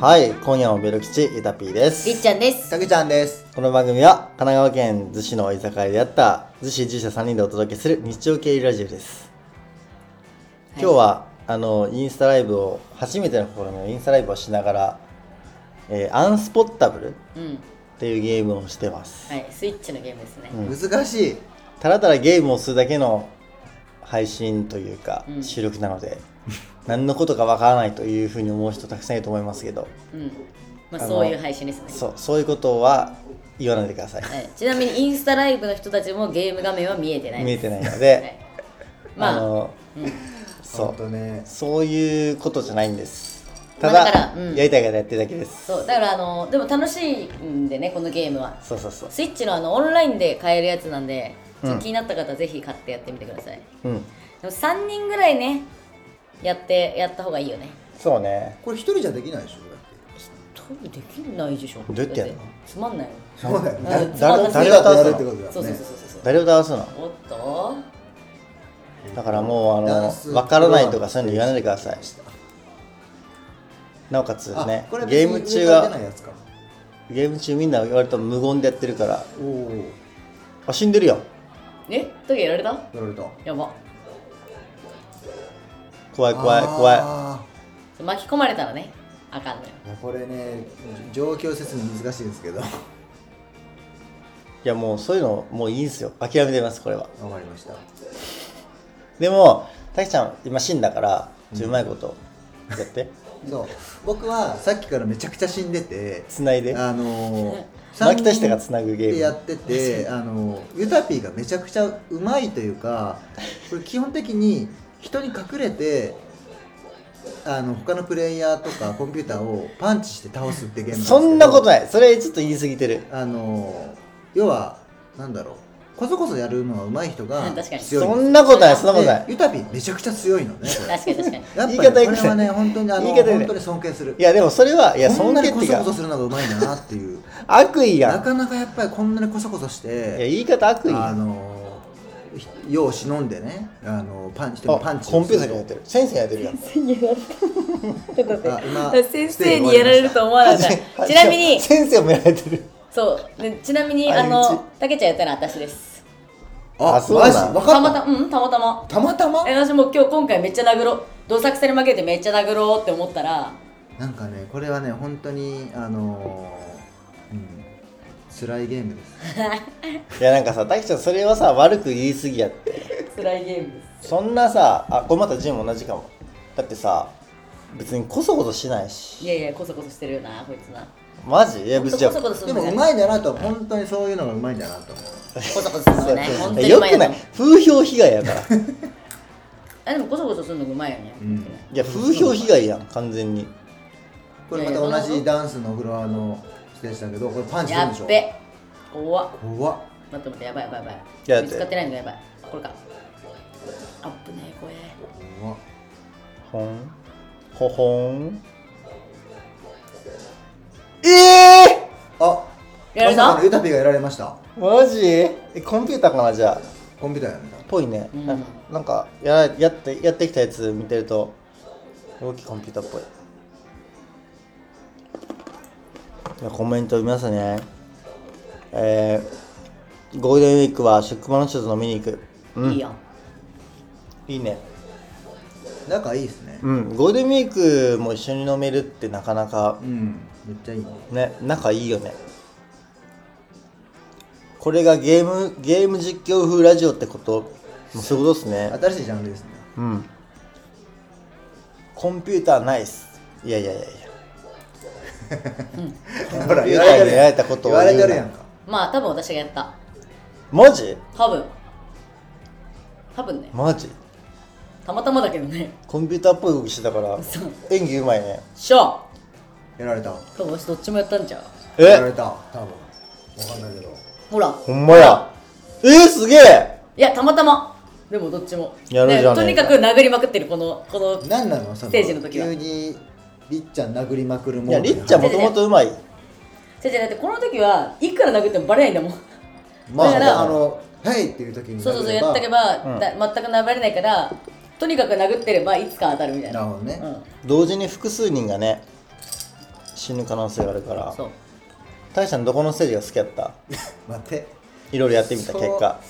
はい、今夜もベロ吉イタピーです。りっちゃんです。たけちゃんです。この番組は神奈川県逗子の居酒屋であった逗子移住者3人でお届けする日常系ラジオです。はい今日はあのインスタライブを初めての試みのインスタライブをしながら、えーアンスポッタブルっうん。ていうゲームをしてます。はい、スイッチのゲームですね。うん難しい。ただただゲームをするだけの配信というか、うん収録なので 何のことかわからないというふうに思う人たくさんいると思いますけど。うん。まあ、そういう配信ですね。そうそういうことは言わないでください、はい、ちなみにインスタライブの人たちもゲーム画面は見えてない。見えてないのはで、い、まあ、あのうん、そう。ね。そういうことじゃないんです。まただ,、あだからうん。やりたいからやってるだけです。そう、だからあの、でも楽しいんでね、このゲームは。そうそうそう。スイッチのあのオンラインで買えるやつなんで、気になった方はぜひ買ってやってみてください。うん。でも3人ぐらいね、やって、やった方がいいよね。そうねこれ一人じゃできないでしょ？一人できないでしょ。どうやってやるの？だつまんないよ。そうだよね。うん誰つまんない誰を倒すやるっての？ことだよね。そうそうそう。誰を倒すの？おっとだからもうあの分からないとかそういうの言わないでくださいなおかつあねゲーム中は。ゲーム中みんな割と無言でやってるからおお。あ死んでるよえ？時やられた？やられた。やば怖い怖い怖い。あ巻き込まれたらねあかんのよ。ーこれね、状況説明難しいですけど。わかいやもうそういうのもういいんすよ。諦めてますこれは。りました。でもたけちゃん今死んだからうまいことやって。そう。僕はさっきからめちゃくちゃ死んでて、つないで。あのー、牧田下がつなぐゲーム。でやってて、あのユタピーがめちゃくちゃうまいというか、これ基本的に人に隠れて。あの他のプレイヤーとかコンピューターをパンチして倒すってゲームなんですけどそんなことない。それちょっと言い過ぎてる。あの要はなんだろう。こそこそやるのが上手い人がうん確かに。強いそんなことないそんなことない。でユタピーめちゃくちゃ強いのね確かに確かに。やっぱり言い方よくない。これはね本当にあの言い方よくない。本当に尊敬する。いやでもそれはいやこん尊なにこそこ敬っていうか。そするのが上手いんだなっていう。悪意やなんかなかやっぱりこんなにこそこそしいやて言い方悪意あのひ世を忍んでねあのパンチ人にパンチあコンピューターにややってる。先生やってるやん。今先生にやられると思わなかった。ちなみに。先生もやられてる。そう。でちなみにあのたけちゃんやったのは私です。ああそうなんた。またうんたまたま。たまたま？え私も今日今回めっちゃ殴ろう。どさくさに負けてめっちゃ殴ろうって思ったら。なんかねこれはね本当にあのうん辛いゲームです。いやなんかさたけちゃんそれはさ悪く言い過ぎやって。辛いゲームです。そんなさあこれまたジム同じかも。だってさ別にこそこそしないし。いやいやこそこそしてるよなこいつな。マジ？いや別にでもうまいんだなと本当にそういうのがうまいんだなと思う。こそこそするのがね本当によくない？風評被害やから。あでもこそこそするのがうまいよね、うん。いや風評被害やん完全に。これまた同じダンスのフロアのステージだけどこれパンチするでしょっべ。怖っ。怖っ。待って待ってやばいやばいやばい。いやだって。見つかってないのがやばい。これか。アップねこれ怖っ。ほん。ほほん。ええあやられた？まさかのユタピがやられました。ー、マジ？えコンピューターかなじゃあ。コンピューターやるんだぽいね、うん。ななんかやらやってやってきたやつ見てると動きコンピューターっぽいコメント見ますねえー、ゴールデンウィークは職場の人と飲みに行く。うん。いいやん。いいね。仲いいですね。うん。ゴールデンウィークも一緒に飲めるってなかなかうん。めっちゃいいね。ね仲いいよね。これがゲームゲーム実況風ラジオってこともうそういうことですね。新しいジャンルですね。うん。コンピューターナイス。いやいやいやいやほらコンピューターにやられたことを言われ言うなてるやんか。まあ多分私がやった。マジ？多分。多分ね。マジ？たまたまだけどね。コンピューターっぽい動きしてたからそう。演技うまいね。しょやられた。多分私どっちもやった。んちゃうえ？やられた。多分。わかんないけど。ほら。ほんまや。えー、すげえ！いやたまたま。でもどっちも。やるじゃねえか。ねとにかく殴りまくってるこのこの何なの？そのステージの時は。急にりっちゃん殴りまくるもいやりっちゃんもともとうまい。先生だってこの時はいくら殴ってもバレないんだもん。まあだからあの「はい」っていう時にそうそうそうやったけば、うん。だ全く殴れないからとにかく殴ってればいつか当たるみたいな。なるほどね、うん。同時に複数人がね死ぬ可能性があるから。そう。大ちゃんどこのステージが好きやった？待って。いろいろやってみた結果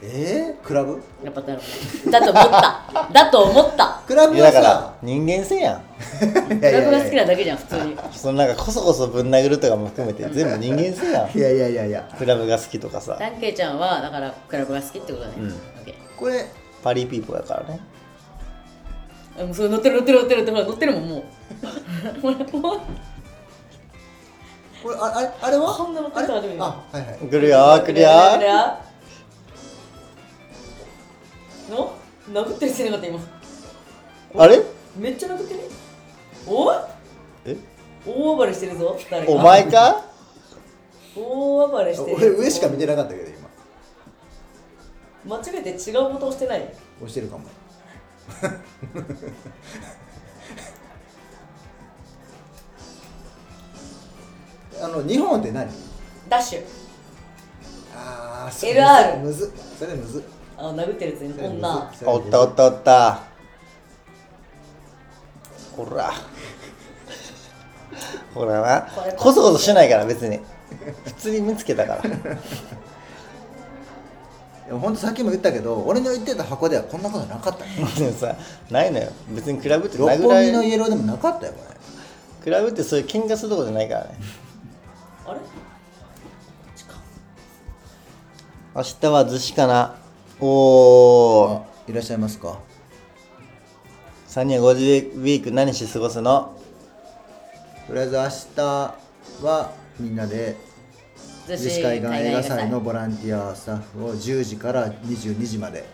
えー、クラブ？やっぱだろうだと思った。だと思った。クラブいやだから人間性やん。いクラブが好きなだけじゃん普通に。そのなんかこそこそぶん殴るとかも含めて全部人間性やん。いやいやいやいや。クラブが好きとかさ。ダンケイちゃんはだからクラブが好きってことだね、うん。オッケこれパリピーポーだからね。ーあもうそれ乗ってる乗ってる乗ってるほら乗ってる。もんもうほらもう。これああれあれは？こんなのあれあはいはい。来るよー来るよークリアの？殴ってるしてなかった今。あれ？めっちゃ殴ってるおい。え？大暴れしてるぞ誰か。お前か？大暴れしてる俺上しか見てなかったけど今。間違えて違うボタン押してない？押してるかも。あの日本って何？ダッシュ。ああ LR むずっそれむずっあ殴ってるやつそれむずね。女。おったおったおった。ほら。ほらな。こそこそしないから別に。普通に見つけたから。いやほんとさっきも言ったけど俺の言ってた箱ではこんなことなかった。ねでもさないのよ。別にクラブって六殴ら本木のイれエローでもなかったよこれ。クラブってそういう喧嘩するとこじゃないからね。あれ？明日は逗子かなおおあいらっしゃいますか？3人はゴールデンウィーク何して過ごすの？とりあえず明日はみんなで逗逗子海岸映画祭のボランティアスタッフを10時から22時まで。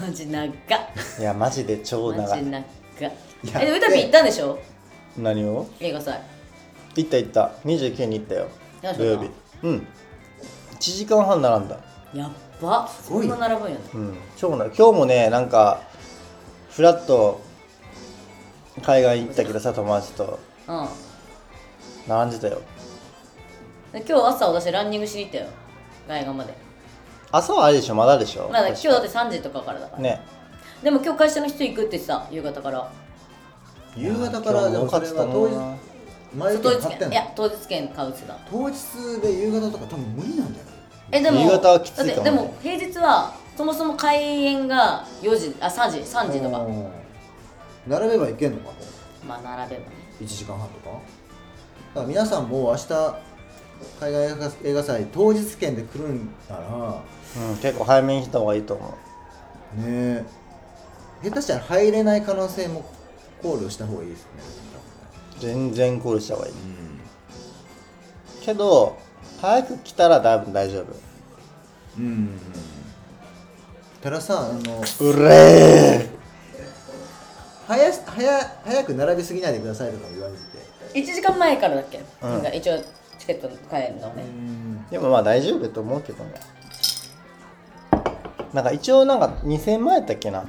マジ長っいやマジで超長い。マジ長っや。えで歌ピー行ったんでしょ？何を？映画祭。行った行った。29に行ったよ。土曜日。うん。1時間半並んだ。やっばごいそんな並ぶんやねうん。超な今日もねなんかフラッと海岸行ったけどさ友達と。うん。並んでたよ。で今日朝私ランニングしに行ったよ。海岸まで。朝はあれでしょ？まだでしょ？まだ今日だって3時とかからだから、ね。でも今日会社の人行くって言ってた夕方から。夕方からでもそれは当日前当日券。買ってんの？券いや当日券買うって言ってた。当日で夕方とか多分無理なんじゃない？えでも夕方はきついかもね。だってでも平日はそもそも開演が4時あ3時3時とか。うん。並べばいけんのかもまあ並べばね。1時間半とか。だから皆さんも明日海外映画映画祭当日券で来るんなら。うん、結構早めにした方がいいと思う。ねえ。下手したら入れない可能性も考慮した方がいいですね。全然考慮した方がいい。けど早く来たら多分大丈夫。うん、うん、たださあのうれ早す早早く並びすぎないでくださいとか言われて。て1時間前からだっけ、うん。なんか一応チケット買えるのね、ん。でもまあ大丈夫だと思うけどね。なんか一応なんか2000万やったっけな？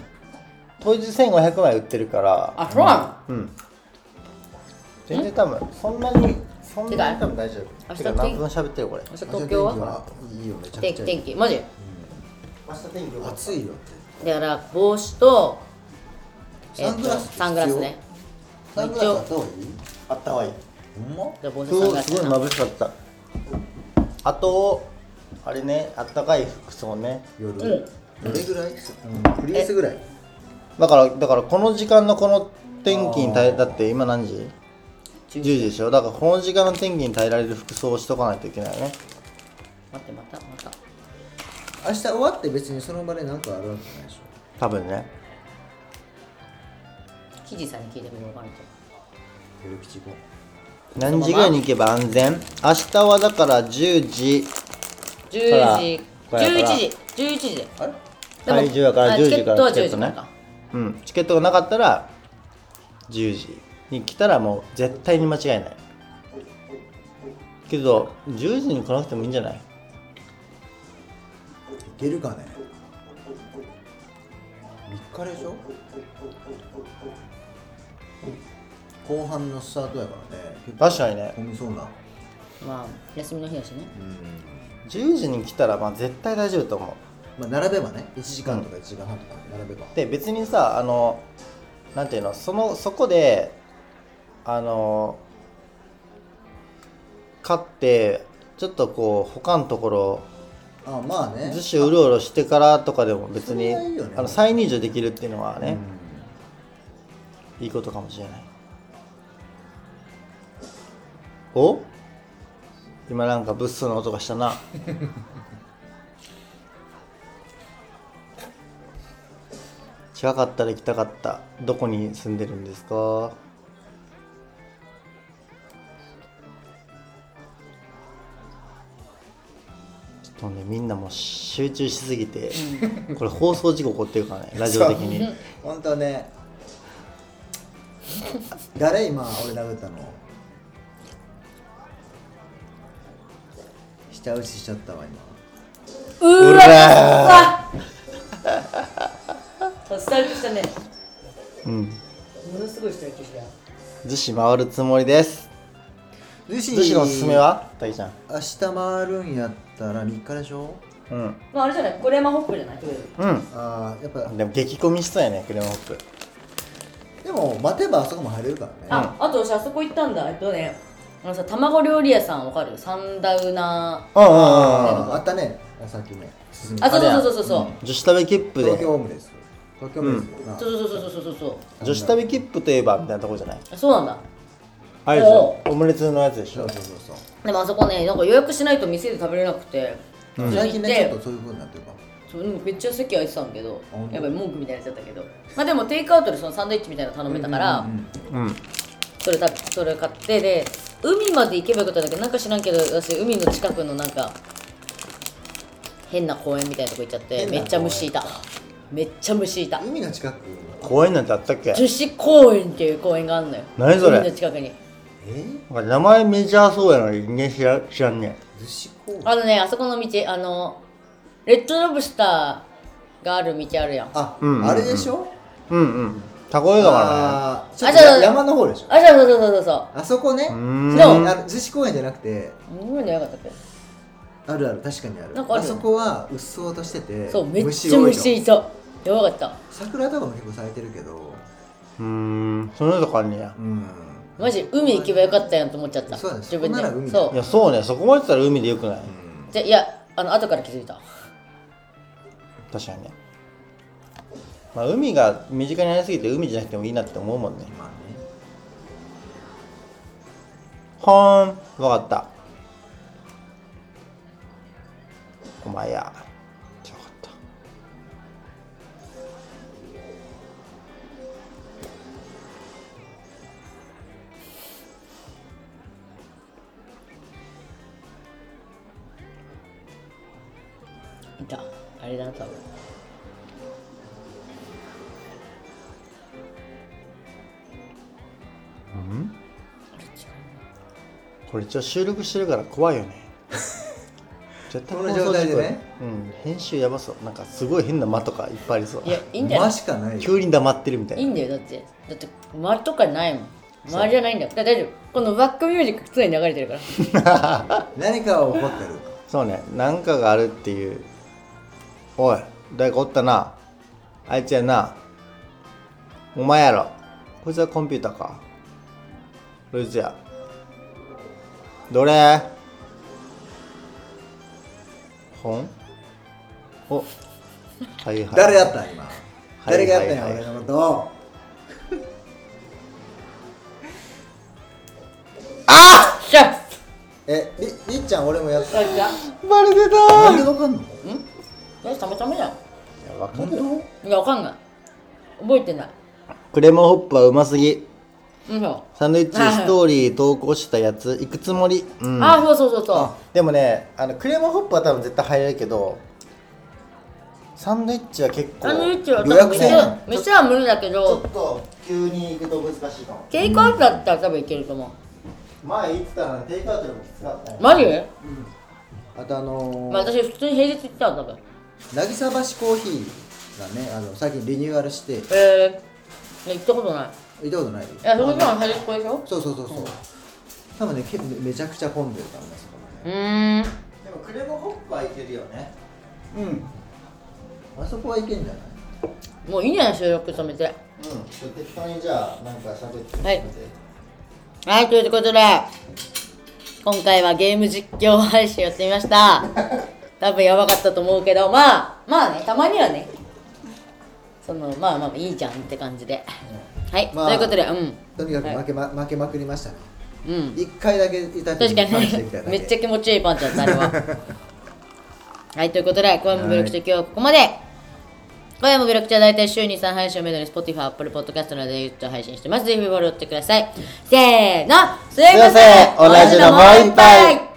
当日1500枚売ってるから。あそうなの？うん。全然多分そんなにそんなに多分大丈夫。明日てか何分喋ってるこれ。明日東京は？はいいよめちゃ天気くちゃ。天気マジ？明日天気暑いよって。だから帽子と、えっとサングラスサングラスね。サングラスあった方がいいあったわいい。ほんま？じゃあ帽子とサン今日すごい眩しかった。あとあれねあったかい服装ね。夜、ん。どれぐらい、うん、フリースぐらい？だからだからこの時間のこの天気に耐えだって今何時？?10 時でしょ？だからこの時間の天気に耐えられる服装をしとかないといけないよね。待ってまたまた明日終わって別にその場で何かあるわけじゃないでしょ。多分ね。記事さんに聞いてみよう。かなと夜吉後何時ぐらいに行けば安全？明日はだから10時。10時。これやから。11時。11時で。あれ？でも会場やからあ10時からチケットは10チケットね時から。かうん。チケットがなかったら10時に来たらもう絶対に間違いない。けど10時に来なくてもいいんじゃない？いけるかね？3日でしょ？後半のスタートやからね。確かにね。混みそうな。まあ休みの日だしね。うん。10時に来たらまあ絶対大丈夫と思う。まあ並べばね。1時間とか1時間半とか並べば、で別にさあのなんていうの？そのそこであの買ってちょっとこう他のところあまあね。逗子うろうろしてからとかでも別にあの再入場できるっていうのはね、いいことかもしれない。お？今なんか物騒な音がしたな。近かったら行きたかった。どこに住んでるんですか？ちょっとねみんなもう集中しすぎて、これ放送事故起こってるからね ラジオ的に。本当ね。誰今俺殴ったの？下打ちしちゃったわ今。ううーわらそうスタートしたね。うん。ものすごいスタートした逗子回るつもりです。逗子。のおすすめは？たけちゃん。明日回るんやったら3日でしょ？うん。まああれじゃない？コレマホップじゃない？うん。あーやっぱ。でも激混みしそうやねクレモホップ。でも待てばあそこも入れるからね。ああと私あそこ行ったんだ。えっとねあのさ卵料理屋さんわかる？サンダウナうんうんうんあーあったね。さっきも進みあそうそうそうそう。そう女子旅切符東で京オムレス東京オムレスなそうそうそうそうそうそうそう。女子旅切符といえばみたいなとこじゃない？あそうなんだ。あれでしょ？オムレツのやつでしょ？そうそうそうそうでもあそこねなんか予約しないと店で食べれなくて、最近ねでちょっとそういう風になってるかめっちゃ席空いてたんだけど。やっぱり文句みたいになっちゃったけど。まあでもテイクアウトでそのサンドイッチみたいなの頼めたから、うんうんうん。それ食べそれ買ってで海まで行けばよかったんだけどなんか知らんけど私海の近くのなんか変な公園みたいなとこ行っちゃってめっちゃ虫いた。めっちゃ虫いた。海の近く公園なんてあったっけ？樹脂公園っていう公園があるのよ。何それ？海の近くにえ？なんか名前メジャーそうやのに人間知ら知らんね逗子公園。あのねあそこの道あのレッドロブスターがある道あるやん。ああ、うんうんうん。あれでしょ？うんうん。タコ江川あーちょ山の方でしょ？そうそうそうそうそう。あそこね。そうあの逗子公園じゃなくて。何でなかったっけ？あるある確かにある。なんかあそこはうっそうとしててそうめっちゃ虫いた。やばかった。桜とかも結構咲いてるけど。うーん。そのとこあんねや。うんマジ海行けばよかったやんと思っちゃった。そうだね自分で。そこなら海。だそう。いやそうね。そこまで言ったら海でよくない？じゃいやあの後から気づいた。確かにね。まあ海が身近になりすぎて海じゃなくてもいいなって思うもんね。まあね。ほーん。わかった。お前やれだな多分。うこれ一応収録してるから怖いよね。絶対この状態でね。うん。編集やばそう。なんかすごい変な間とかいっぱいありそう。いやいいんじゃな間いしかないよ。急に黙ってるみたいな。いいんだよだって。だって周りとかないもん。周りじゃないんだよ。だ大丈夫。このバックミュージック常に流れてるから。何かが起こってる。そうね。何かがあるっていうおい誰かおったな。あいつやな。お前やろ。こいつはコンピューターか。こいつや。どれ？本？お。はいはい。誰やった今？い誰がやったんや俺のこと？しゃえりりっちゃん俺もやった。バレてたなんでわかんの？えたまたまじゃん。いやわか本るよ。当いやわかんない。覚えてない。クレモンホップはうますぎ。うんそうサンドイッチストーリー投稿したやつ。行くつもり。うん。あそうそうそうそう。あでもねあのクレームホップは多分絶対入れるけどサンドイッチは結構サンドイッチは多予分店約制。なの店は無理だけちょどっと急に行くと難しいかも。テイクアウトだったら多分いけると思う。前言ってたのにテイクアウトでもきつかったねマジ？あとあのまあー私普通に平日行ったわ多分渚橋コーヒーがねあの最近リニューアルして。えー、行ったことない。行ったことないいやそこじゃ平日これでしょ？そうそうそうそう。多分ねけめちゃくちゃ混んでるからねそこうねーん。でもクレームホップはいけるよね。うん。あそこはいけんじゃない？もういいんじゃない？収録止めて。うん。適当にじゃあなんか喋ってみて。はい。はいということで今回はゲーム実況配信やってみました多分やばかったと思うけどまあまあねたまにはねそのまあまあいいじゃんって感じで。はい、まあということでうん。とにかく負けま,、負けまくりましたね。うん。一回だけいた確かにめっちゃ気持ちいいパンチだったあれは。はいということで今夜もブロックチ今日はここまで。今夜もブロックチは大体週に3配信をめどに Spotify、Apple Podcast などで配信してます。ぜひフォローしてください。せーのすいすいません。同じのもう一杯